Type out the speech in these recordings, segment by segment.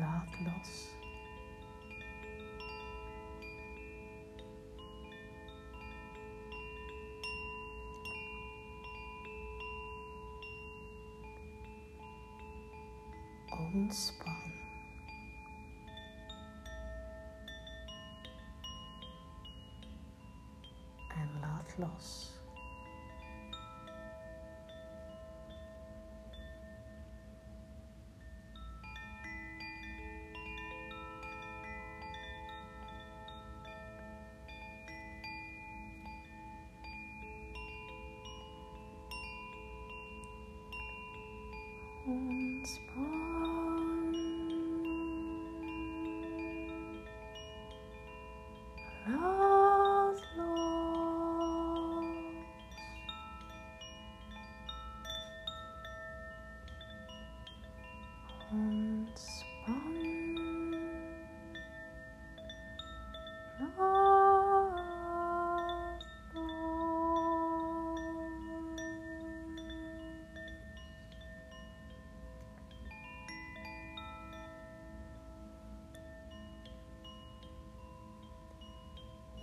ratlos. Unspann. And ratlos.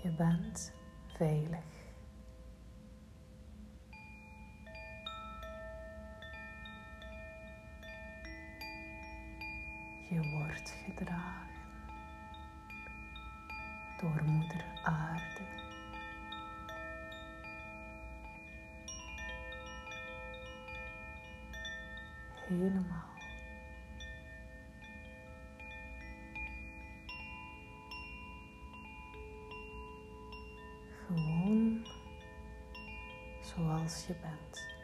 Je bent veilig. Je wordt gedragen door Moeder Aarde. Helemaal als je bent.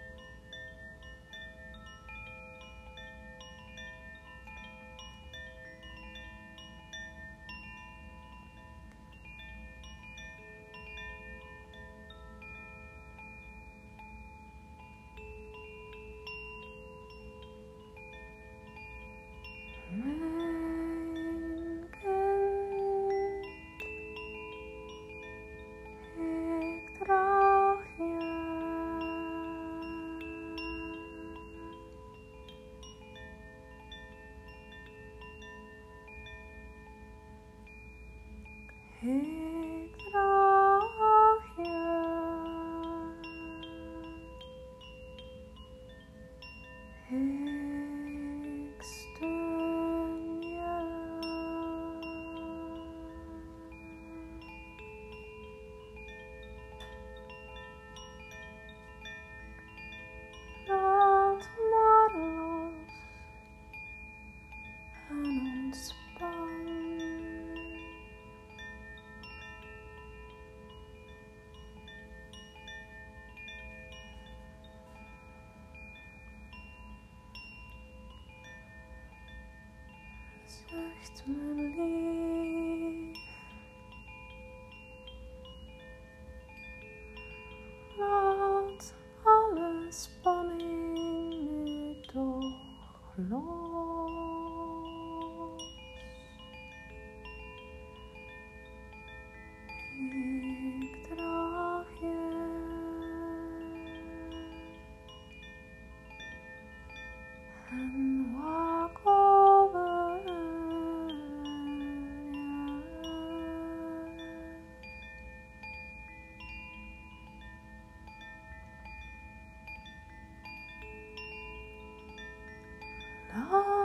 Next to my.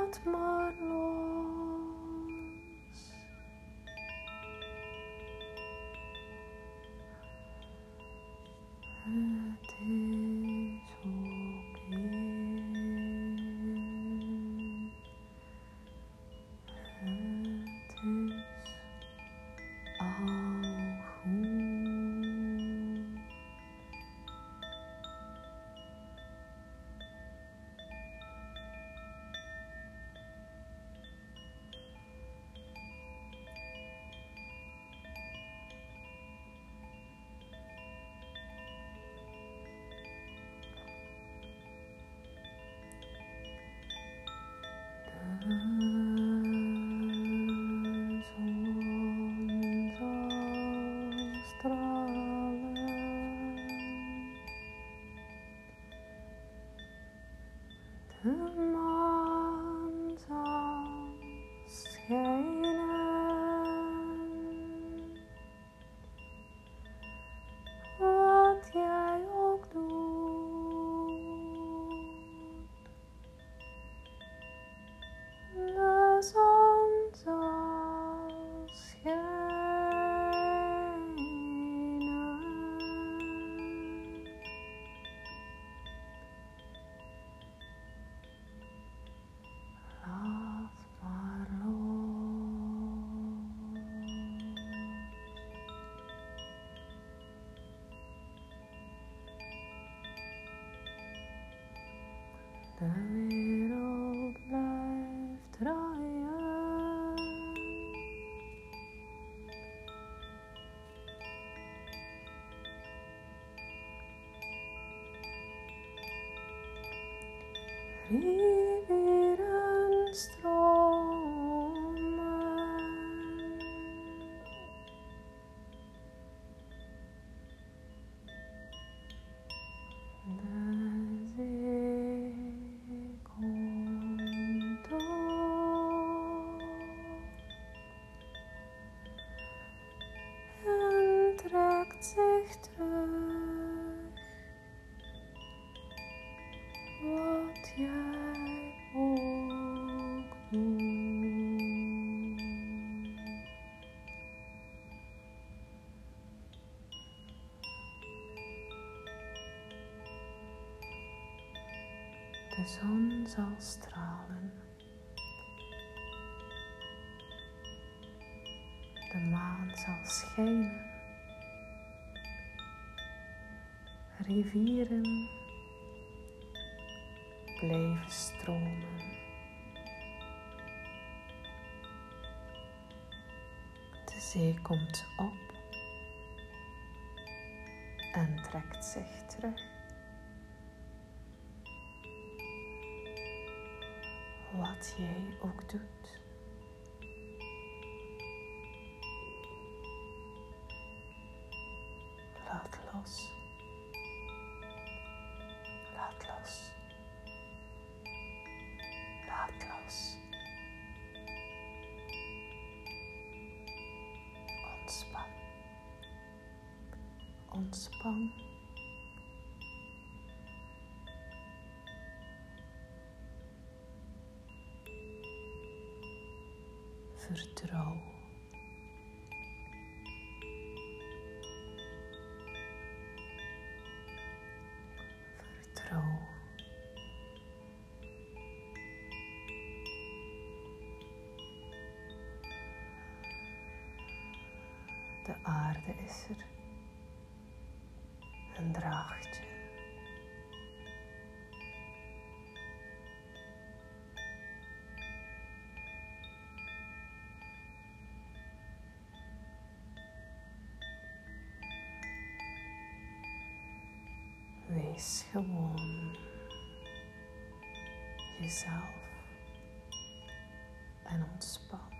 Lord, my Lord. De De zon zal stralen. De maan zal schijnen. Rivieren blijven stromen. De zee komt op en trekt zich terug. Wat jij ook doet. Laat los. Ontspan. Vertrouw. Vertrouw. De aarde is er en draagt je. Wees gewoon jezelf en ontspan.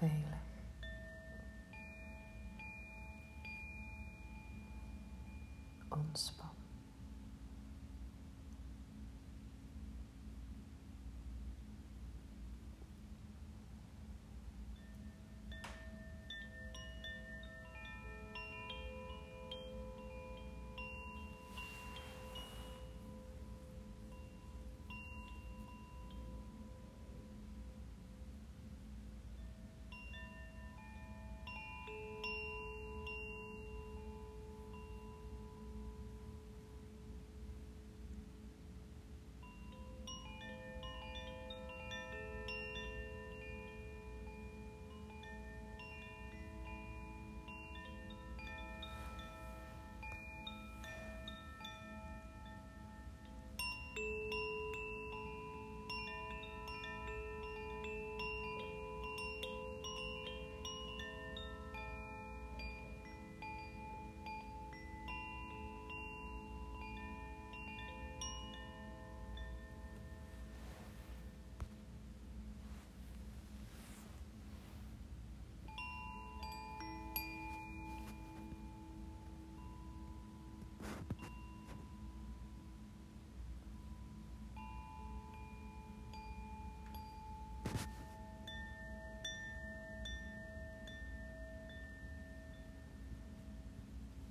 Veilig. Ontspan.